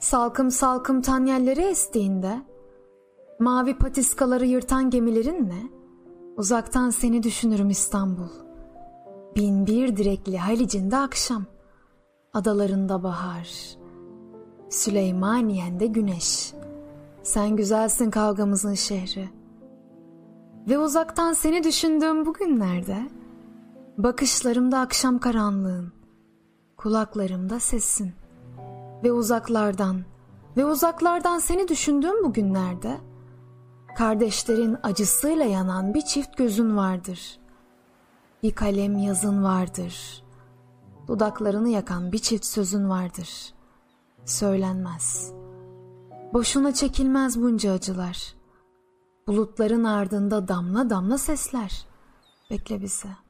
Salkım salkım tanyelleri estiğinde, mavi patiskaları yırtan gemilerinle, uzaktan seni düşünürüm İstanbul. Bin bir direkli Halic'inde akşam, adalarında bahar, Süleymaniye'nde güneş. Sen güzelsin kavgamızın şehri. Ve uzaktan seni düşündüğüm bugünlerde, bakışlarımda akşam karanlığın, kulaklarımda sesin. Ve uzaklardan, ve uzaklardan seni düşündüğüm bugünlerde, kardeşlerin acısıyla yanan bir çift gözün vardır. Bir kalem yazın vardır. Dudaklarını yakan bir çift sözün vardır. Söylenmez. Boşuna çekilmez bunca acılar. Bulutların ardında damla damla sesler. Bekle bize.''